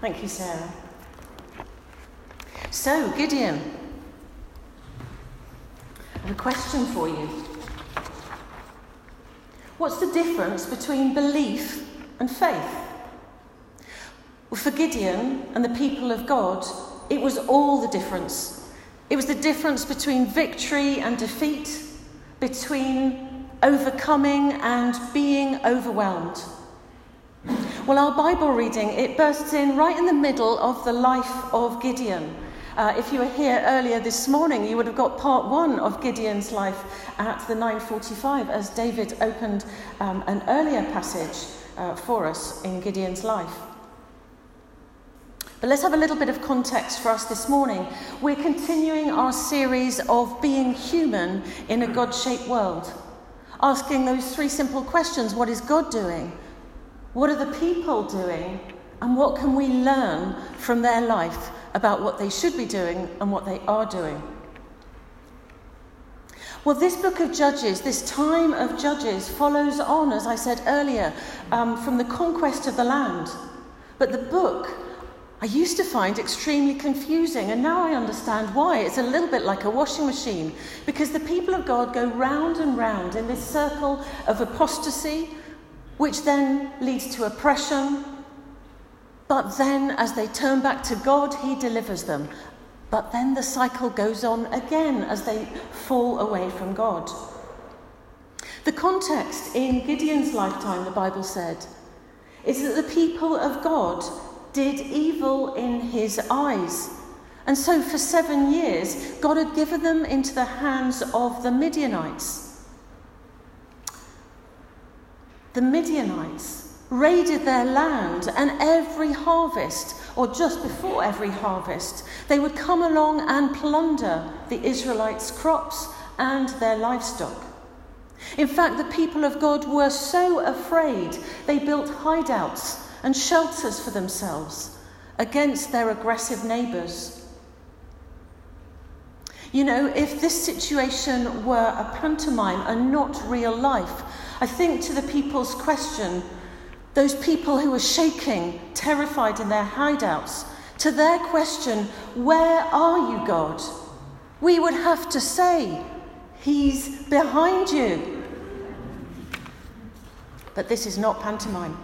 Thank you, Sarah. So, Gideon, I have a question for you. What's the difference between belief and faith? Well, for Gideon and the people of God, it was all the difference. It was the difference between victory and defeat, between overcoming and being overwhelmed. Well, our Bible reading, it bursts in right in the middle of the life of Gideon. Uh, if you were here earlier this morning, you would have got part one of Gideon's life at the 9:45 as David opened um, an earlier passage uh, for us in Gideon's life. But let's have a little bit of context for us this morning. We're continuing our series of being human in a God shaped world, asking those three simple questions What is God doing? What are the people doing? And what can we learn from their life about what they should be doing and what they are doing? Well, this book of Judges, this time of Judges, follows on, as I said earlier, um, from the conquest of the land. But the book I used to find extremely confusing, and now I understand why. It's a little bit like a washing machine, because the people of God go round and round in this circle of apostasy, which then leads to oppression. But then, as they turn back to God, He delivers them. But then the cycle goes on again as they fall away from God. The context in Gideon's lifetime, the Bible said, is that the people of God did evil in his eyes. And so, for seven years, God had given them into the hands of the Midianites. The Midianites raided their land, and every harvest, or just before every harvest, they would come along and plunder the Israelites' crops and their livestock. In fact, the people of God were so afraid they built hideouts and shelters for themselves against their aggressive neighbours. You know, if this situation were a pantomime and not real life, I think to the people's question, those people who were shaking, terrified in their hideouts, to their question, Where are you, God? we would have to say, He's behind you. But this is not pantomime.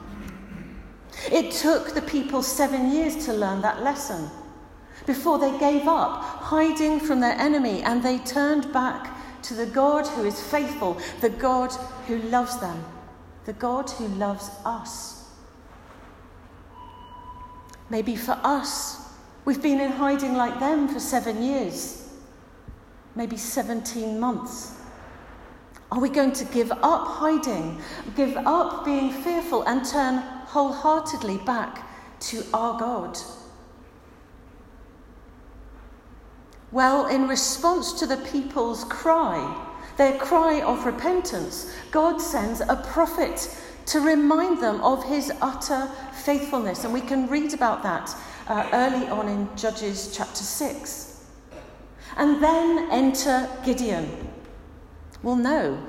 It took the people seven years to learn that lesson before they gave up, hiding from their enemy, and they turned back to the God who is faithful, the God who loves them, the God who loves us. Maybe for us, we've been in hiding like them for seven years, maybe 17 months. Are we going to give up hiding, give up being fearful, and turn wholeheartedly back to our God? Well, in response to the people's cry, their cry of repentance, God sends a prophet to remind them of his utter faithfulness. And we can read about that uh, early on in Judges chapter 6. And then enter Gideon. Well, no,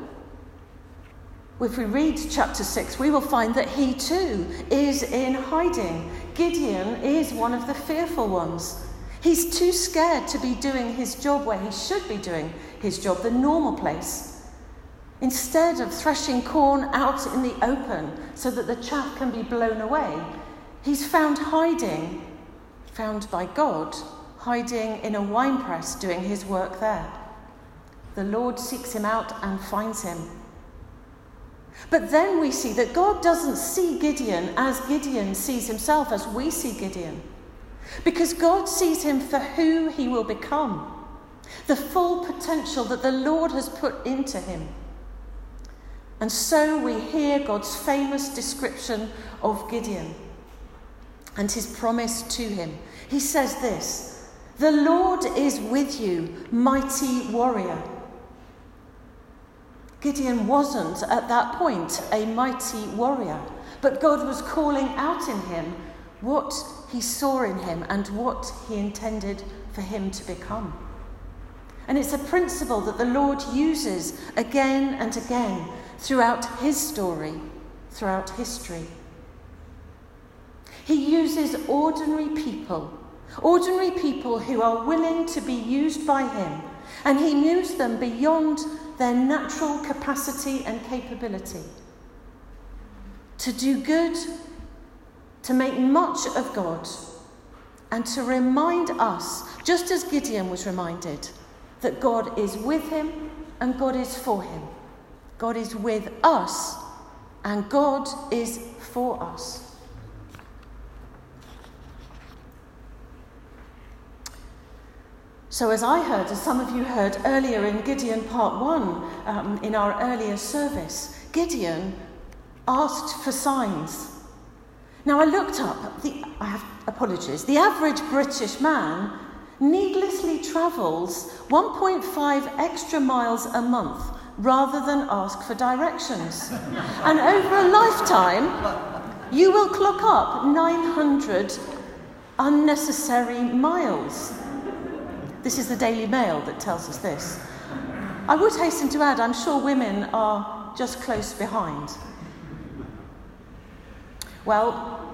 if we read chapter 6, we will find that he too is in hiding. Gideon is one of the fearful ones. He's too scared to be doing his job where he should be doing his job, the normal place. Instead of threshing corn out in the open so that the chaff can be blown away, he's found hiding, found by God, hiding in a winepress doing his work there. The Lord seeks him out and finds him. But then we see that God doesn't see Gideon as Gideon sees himself, as we see Gideon. Because God sees him for who he will become, the full potential that the Lord has put into him. And so we hear God's famous description of Gideon and his promise to him. He says this The Lord is with you, mighty warrior. Gideon wasn't at that point a mighty warrior, but God was calling out in him what he saw in him and what he intended for him to become. And it's a principle that the Lord uses again and again throughout his story, throughout history. He uses ordinary people, ordinary people who are willing to be used by Him, and He moves them beyond their natural capacity and capability to do good, to make much of God, and to remind us, just as Gideon was reminded, that God is with him and God is for him. God is with us and God is for us. So, as I heard, as some of you heard earlier in Gideon Part 1 um, in our earlier service, Gideon asked for signs. Now, I looked up, the, I have apologies, the average British man needlessly travels 1.5 extra miles a month rather than ask for directions. and over a lifetime, you will clock up 900 unnecessary miles. This is the Daily Mail that tells us this. I would hasten to add, I'm sure women are just close behind. Well,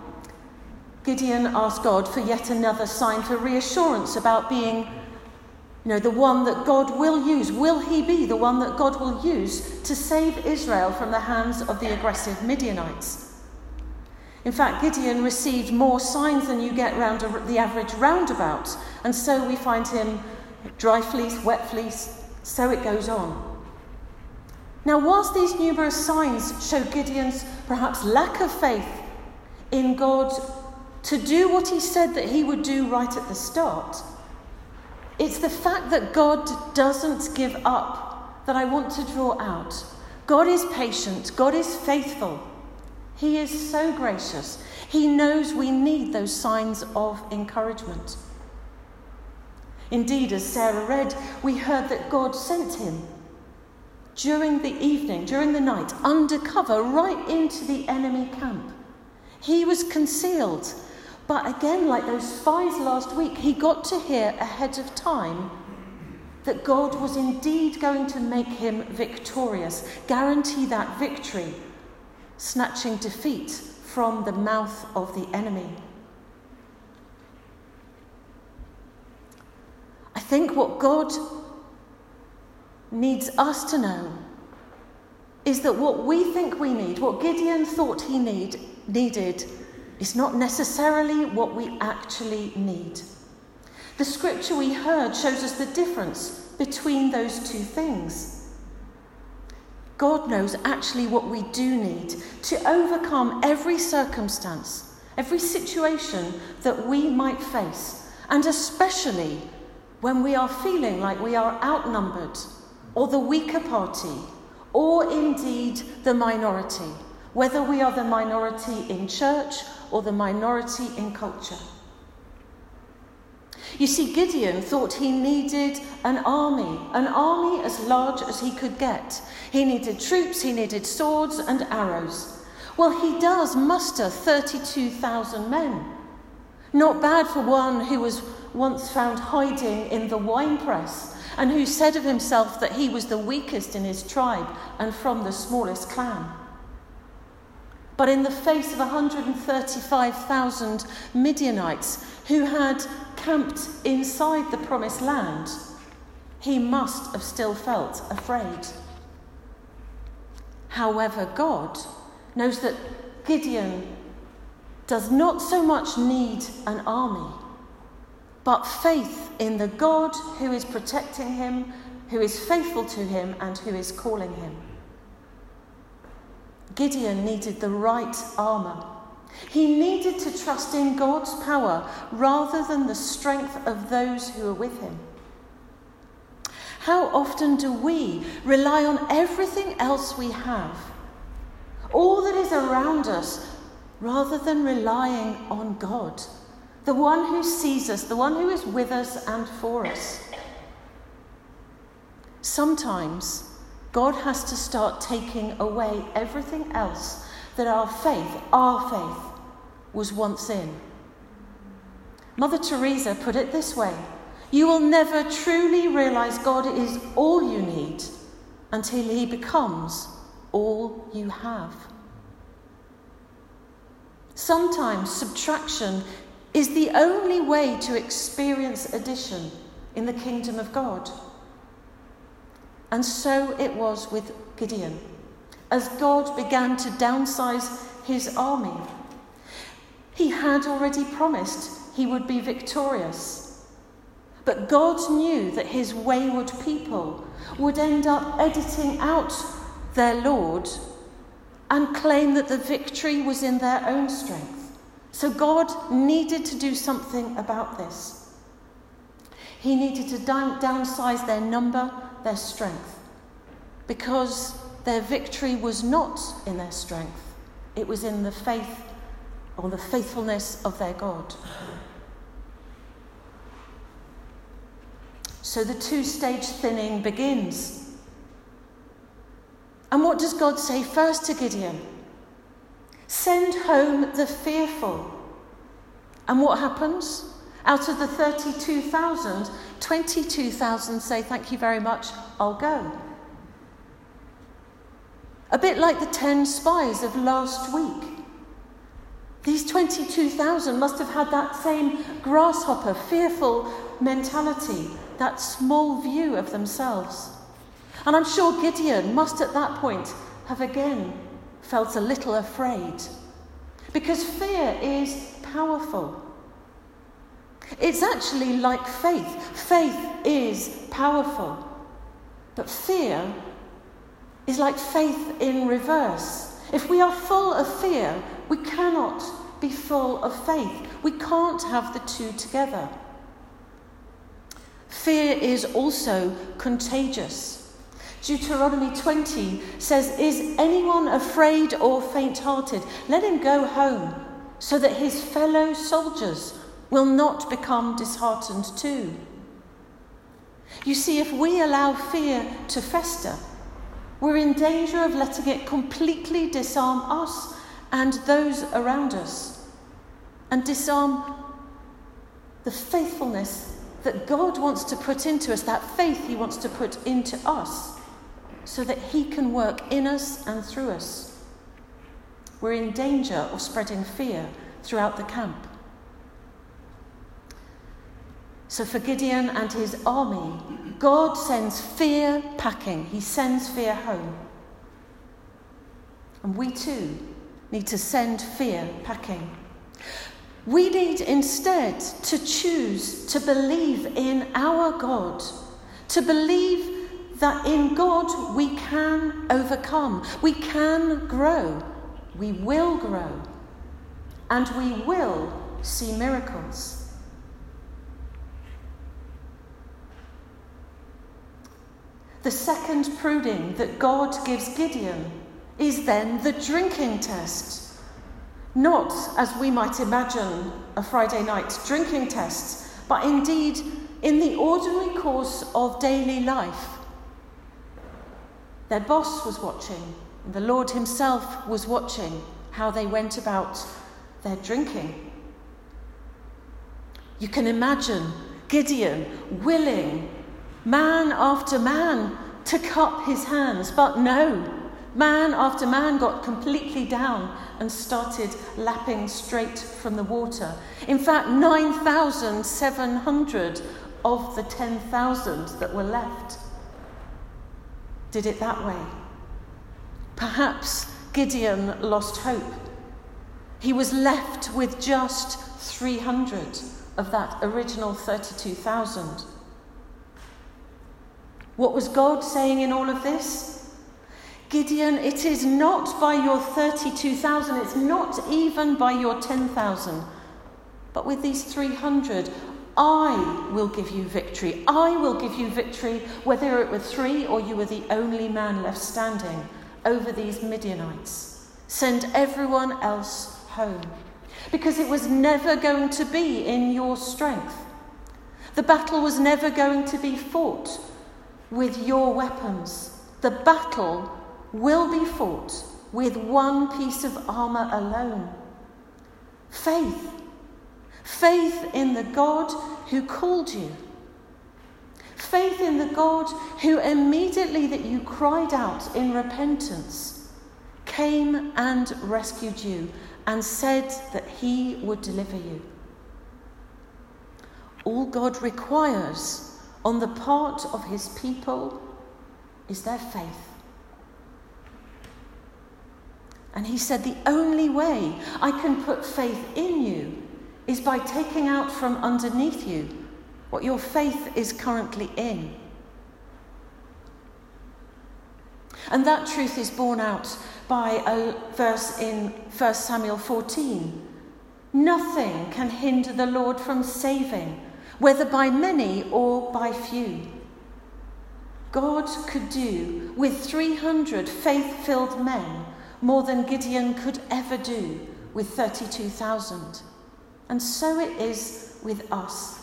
Gideon asked God for yet another sign for reassurance about being, you know, the one that God will use. Will he be the one that God will use to save Israel from the hands of the aggressive Midianites? In fact, Gideon received more signs than you get round the average roundabout, and so we find him dry fleece, wet fleece, so it goes on. Now, whilst these numerous signs show Gideon's perhaps lack of faith in God to do what he said that he would do right at the start. It's the fact that God doesn't give up that I want to draw out. God is patient, God is faithful. He is so gracious. He knows we need those signs of encouragement. Indeed, as Sarah read, we heard that God sent him during the evening, during the night, undercover, right into the enemy camp. He was concealed. But again, like those spies last week, he got to hear ahead of time that God was indeed going to make him victorious, guarantee that victory, snatching defeat from the mouth of the enemy. I think what God needs us to know is that what we think we need, what Gideon thought he need, needed is not necessarily what we actually need. The scripture we heard shows us the difference between those two things. God knows actually what we do need to overcome every circumstance, every situation that we might face, and especially when we are feeling like we are outnumbered, or the weaker party, or indeed the minority whether we are the minority in church or the minority in culture. You see, Gideon thought he needed an army, an army as large as he could get. He needed troops, he needed swords and arrows. Well, he does muster 32,000 men. Not bad for one who was once found hiding in the winepress and who said of himself that he was the weakest in his tribe and from the smallest clan. But in the face of 135,000 Midianites who had camped inside the promised land, he must have still felt afraid. However, God knows that Gideon does not so much need an army, but faith in the God who is protecting him, who is faithful to him, and who is calling him. Gideon needed the right armour. He needed to trust in God's power rather than the strength of those who are with him. How often do we rely on everything else we have, all that is around us, rather than relying on God, the one who sees us, the one who is with us and for us? Sometimes God has to start taking away everything else that our faith, our faith, was once in. Mother Teresa put it this way You will never truly realize God is all you need until He becomes all you have. Sometimes subtraction is the only way to experience addition in the kingdom of God. And so it was with Gideon. As God began to downsize his army, he had already promised he would be victorious. But God knew that his wayward people would end up editing out their Lord and claim that the victory was in their own strength. So God needed to do something about this. He needed to downsize their number, their strength, because their victory was not in their strength, it was in the faith or the faithfulness of their God. So the two stage thinning begins. And what does God say first to Gideon? Send home the fearful. And what happens? Out of the 32,000, 22,000 say, Thank you very much, I'll go. A bit like the 10 spies of last week. These 22,000 must have had that same grasshopper, fearful mentality, that small view of themselves. And I'm sure Gideon must at that point have again felt a little afraid. Because fear is powerful. It's actually like faith. Faith is powerful. But fear is like faith in reverse. If we are full of fear, we cannot be full of faith. We can't have the two together. Fear is also contagious. Deuteronomy 20 says, Is anyone afraid or faint hearted? Let him go home, so that his fellow soldiers will not become disheartened too. You see, if we allow fear to fester, we're in danger of letting it completely disarm us and those around us, and disarm the faithfulness that God wants to put into us, that faith He wants to put into us so that He can work in us and through us. We're in danger of spreading fear throughout the camp. So, for Gideon and his army, God sends fear packing, He sends fear home. And we too need to send fear packing. We need instead to choose to believe in our God, to believe that in God we can overcome, we can grow, we will grow, and we will see miracles. The second pruning that God gives Gideon is then the drinking test. Not, as we might imagine, a Friday night drinking test, but indeed in the ordinary course of daily life their boss was watching, and the Lord Himself was watching how they went about their drinking. You can imagine Gideon willing, man after man, to cup his hands, but no, man after man got completely down and started lapping straight from the water. In fact, 9,700 of the 10,000 that were left did it that way. Perhaps Gideon lost hope. He was left with just 300 of that original 32,000. What was God saying in all of this? Gideon, it is not by your 32,000, it's not even by your 10,000, but with these 300, I will give you victory. I will give you victory, whether it were three or you were the only man left standing over these Midianites. Send everyone else home. Because it was never going to be in your strength. The battle was never going to be fought with your weapons. The battle will be fought with one piece of armour alone faith Faith in the God who called you. Faith in the God who immediately that you cried out in repentance came and rescued you and said that he would deliver you. All God requires on the part of his people is their faith. And he said, The only way I can put faith in you is by taking out from underneath you what your faith is currently in. And that truth is borne out by a verse in 1 Samuel 14. Nothing can hinder the Lord from saving, whether by many or by few. God could do with 300 faith filled men more than Gideon could ever do with 32,000. And so it is with us.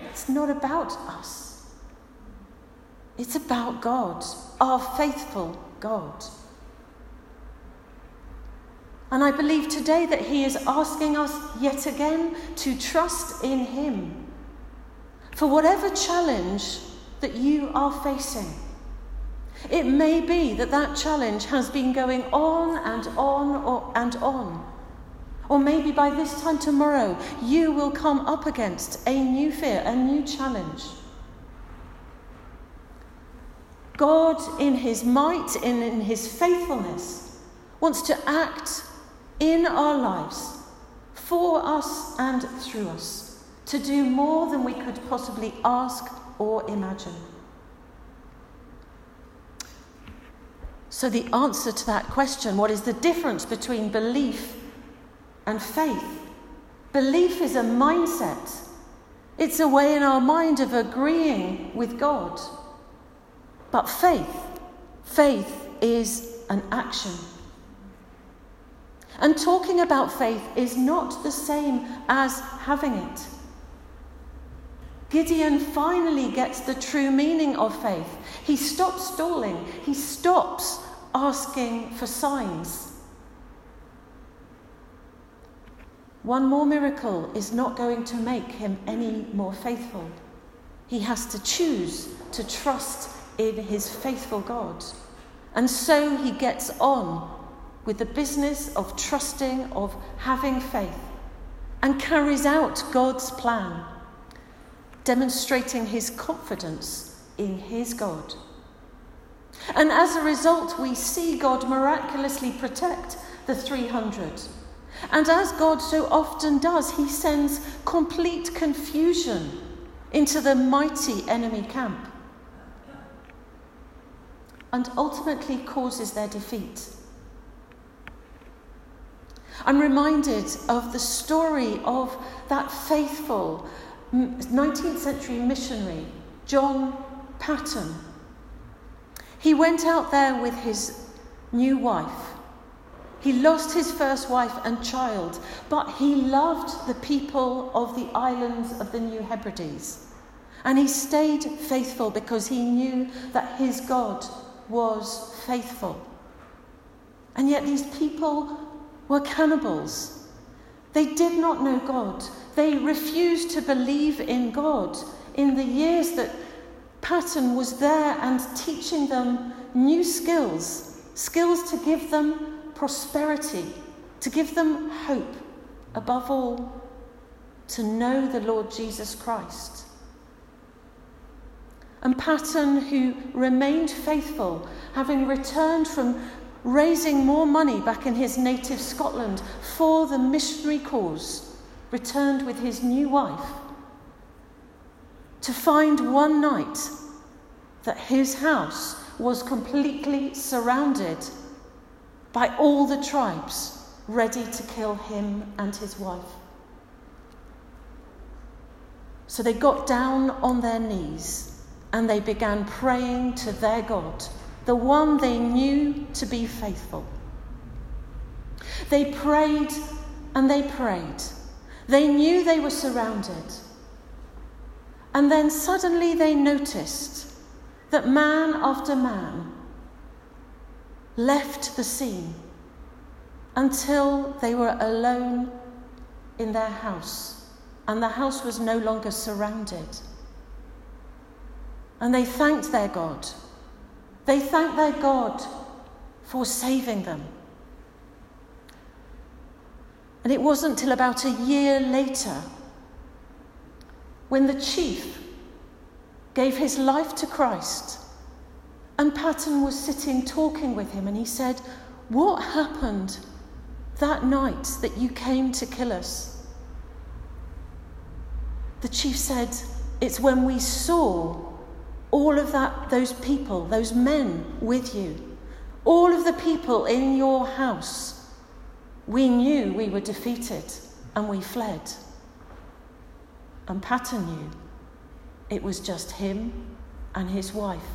It's not about us, it's about God, our faithful God. And I believe today that He is asking us yet again to trust in Him for whatever challenge that you are facing. It may be that that challenge has been going on and on or, and on. Or maybe by this time tomorrow, you will come up against a new fear, a new challenge. God, in His might and in His faithfulness, wants to act in our lives, for us and through us, to do more than we could possibly ask or imagine. So, the answer to that question what is the difference between belief and faith? Belief is a mindset, it's a way in our mind of agreeing with God. But faith, faith is an action. And talking about faith is not the same as having it. Gideon finally gets the true meaning of faith. He stops stalling, he stops asking for signs. One more miracle is not going to make him any more faithful. He has to choose to trust in his faithful God. And so he gets on with the business of trusting, of having faith, and carries out God's plan, demonstrating his confidence in his God. And as a result, we see God miraculously protect the 300. And as God so often does, he sends complete confusion into the mighty enemy camp and ultimately causes their defeat. I'm reminded of the story of that faithful 19th century missionary, John Paton. He went out there with his new wife. He lost his first wife and child, but he loved the people of the islands of the New Hebrides. And he stayed faithful because he knew that his God was faithful. And yet these people were cannibals. They did not know God. They refused to believe in God in the years that Paton was there and teaching them new skills, skills to give them prosperity, to give them hope, above all, to know the Lord Jesus Christ. And Paton, who remained faithful, having returned from raising more money back in his native Scotland for the missionary cause, returned with his new wife to find one night that his house was completely surrounded by all the tribes ready to kill him and his wife. So they got down on their knees and they began praying to their God the one they knew to be faithful. They prayed and they prayed. They knew they were surrounded. And then suddenly they noticed that man after man left the scene until they were alone in their house and the house was no longer surrounded. And they thanked their God they thanked their God for saving them. And it wasn't till about a year later when the chief gave his life to Christ and Paton was sitting talking with him and he said, What happened that night that you came to kill us? The chief said, It's when we saw all of that, those people, those men with you, all of the people in your house, we knew we were defeated and we fled. And Paton knew it was just him and his wife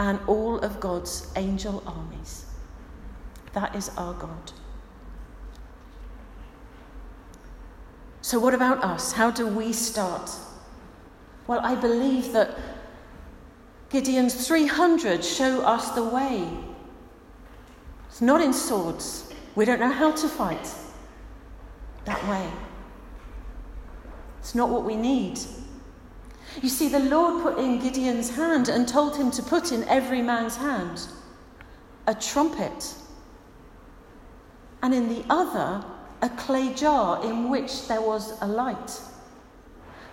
and all of God's angel armies. That is our God. So, what about us? How do we start? Well, I believe that Gideon's 300 show us the way. It's not in swords. We don't know how to fight that way. It's not what we need. You see, the Lord put in Gideon's hand and told him to put in every man's hand a trumpet, and in the other, a clay jar in which there was a light.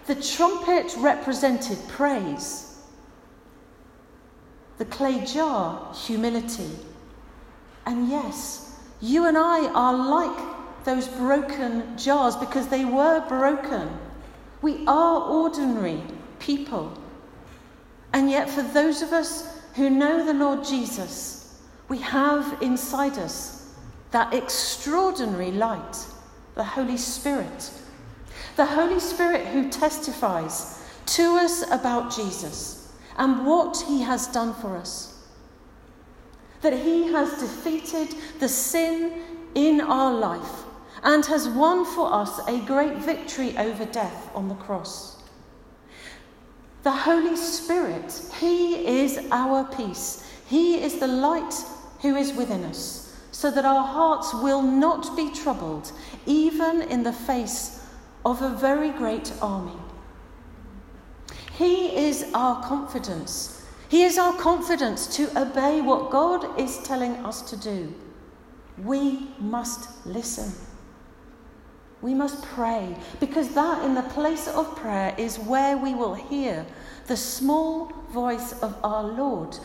The trumpet represented praise, the clay jar, humility. And yes, you and I are like those broken jars because they were broken. We are ordinary people. And yet, for those of us who know the Lord Jesus, we have inside us that extraordinary light, the Holy Spirit. The Holy Spirit who testifies to us about Jesus and what he has done for us. That he has defeated the sin in our life and has won for us a great victory over death on the cross. The Holy Spirit, He is our peace. He is the light who is within us, so that our hearts will not be troubled, even in the face of a very great army. He is our confidence. He is our confidence to obey what God is telling us to do. We must listen. We must pray because that, in the place of prayer, is where we will hear the small voice of our Lord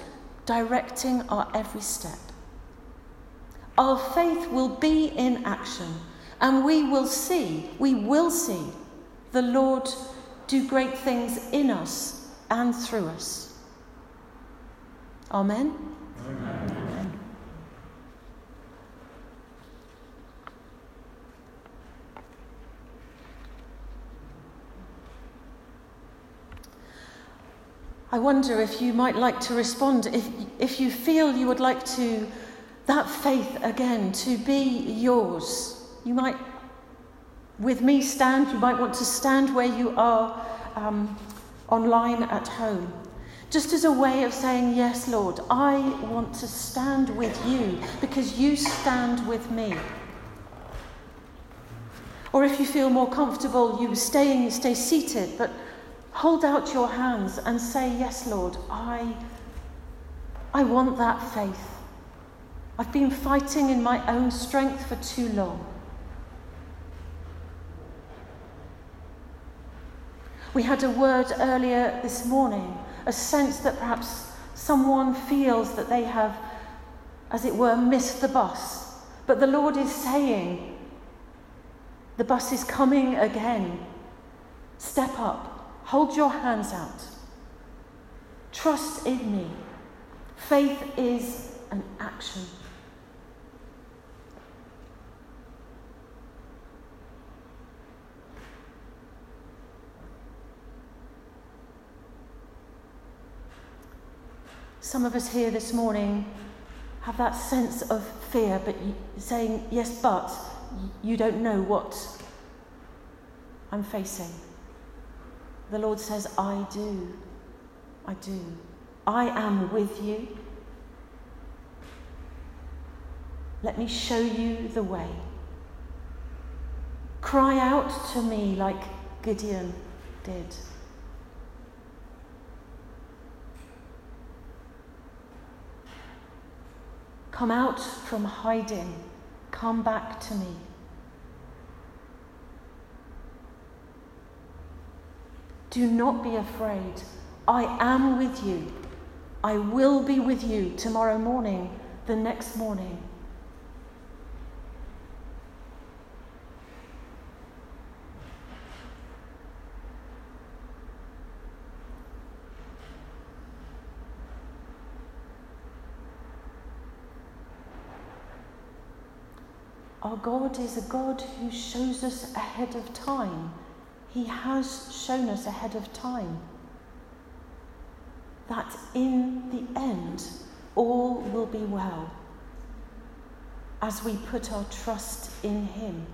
directing our every step. Our faith will be in action, and we will see, we will see the Lord do great things in us and through us. Amen. Amen. I wonder if you might like to respond, if, if you feel you would like to, that faith again, to be yours. You might, with me, stand, you might want to stand where you are um, online at home. Just as a way of saying, Yes, Lord, I want to stand with you because you stand with me. Or if you feel more comfortable, you stay, stay seated, but Hold out your hands and say, Yes, Lord, I, I want that faith. I've been fighting in my own strength for too long. We had a word earlier this morning, a sense that perhaps someone feels that they have, as it were, missed the bus. But the Lord is saying, the bus is coming again. Step up. Hold your hands out. Trust in me. Faith is an action. Some of us here this morning have that sense of fear, but saying, yes, but you don't know what I'm facing. The Lord says, I do. I do. I am with you. Let me show you the way. Cry out to me like Gideon did. Come out from hiding. Come back to me. Do not be afraid. I am with you. I will be with you tomorrow morning, the next morning, God is a God who shows us ahead of time. He has shown us ahead of time that in the end all will be well as we put our trust in Him.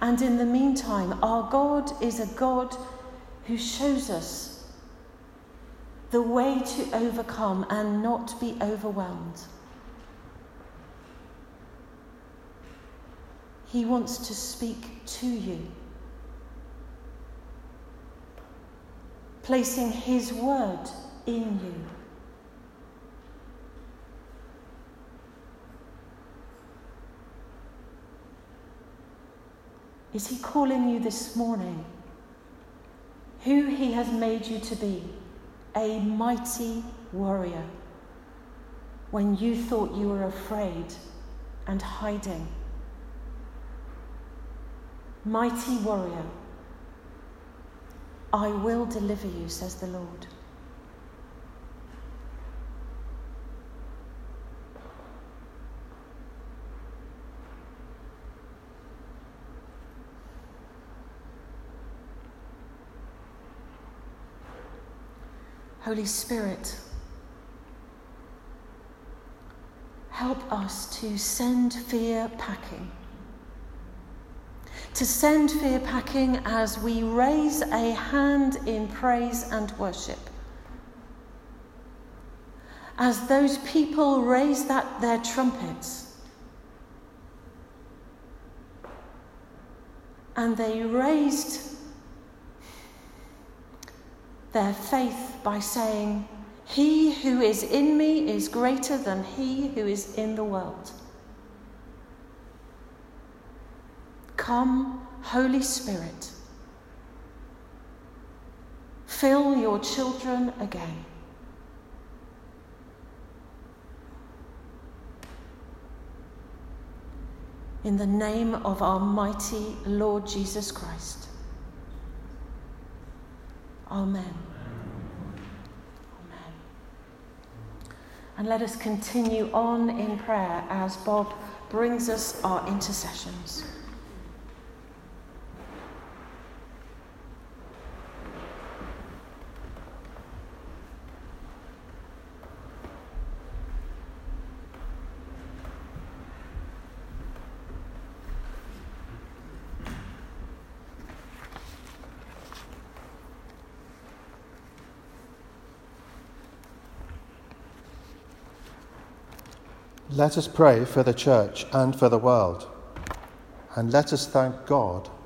And in the meantime, our God is a God who shows us the way to overcome and not be overwhelmed. He wants to speak to you, placing His word in you. Is He calling you this morning? Who He has made you to be? A mighty warrior when you thought you were afraid and hiding. Mighty warrior, I will deliver you, says the Lord. Holy Spirit, help us to send fear packing to send fear packing as we raise a hand in praise and worship. As those people raise that their trumpets and they raised their faith by saying, He who is in me is greater than he who is in the world. Come, Holy Spirit. Fill your children again. In the name of our mighty Lord Jesus Christ. Amen. Amen. And let us continue on in prayer as Bob brings us our intercessions. Let us pray for the church and for the world. And let us thank God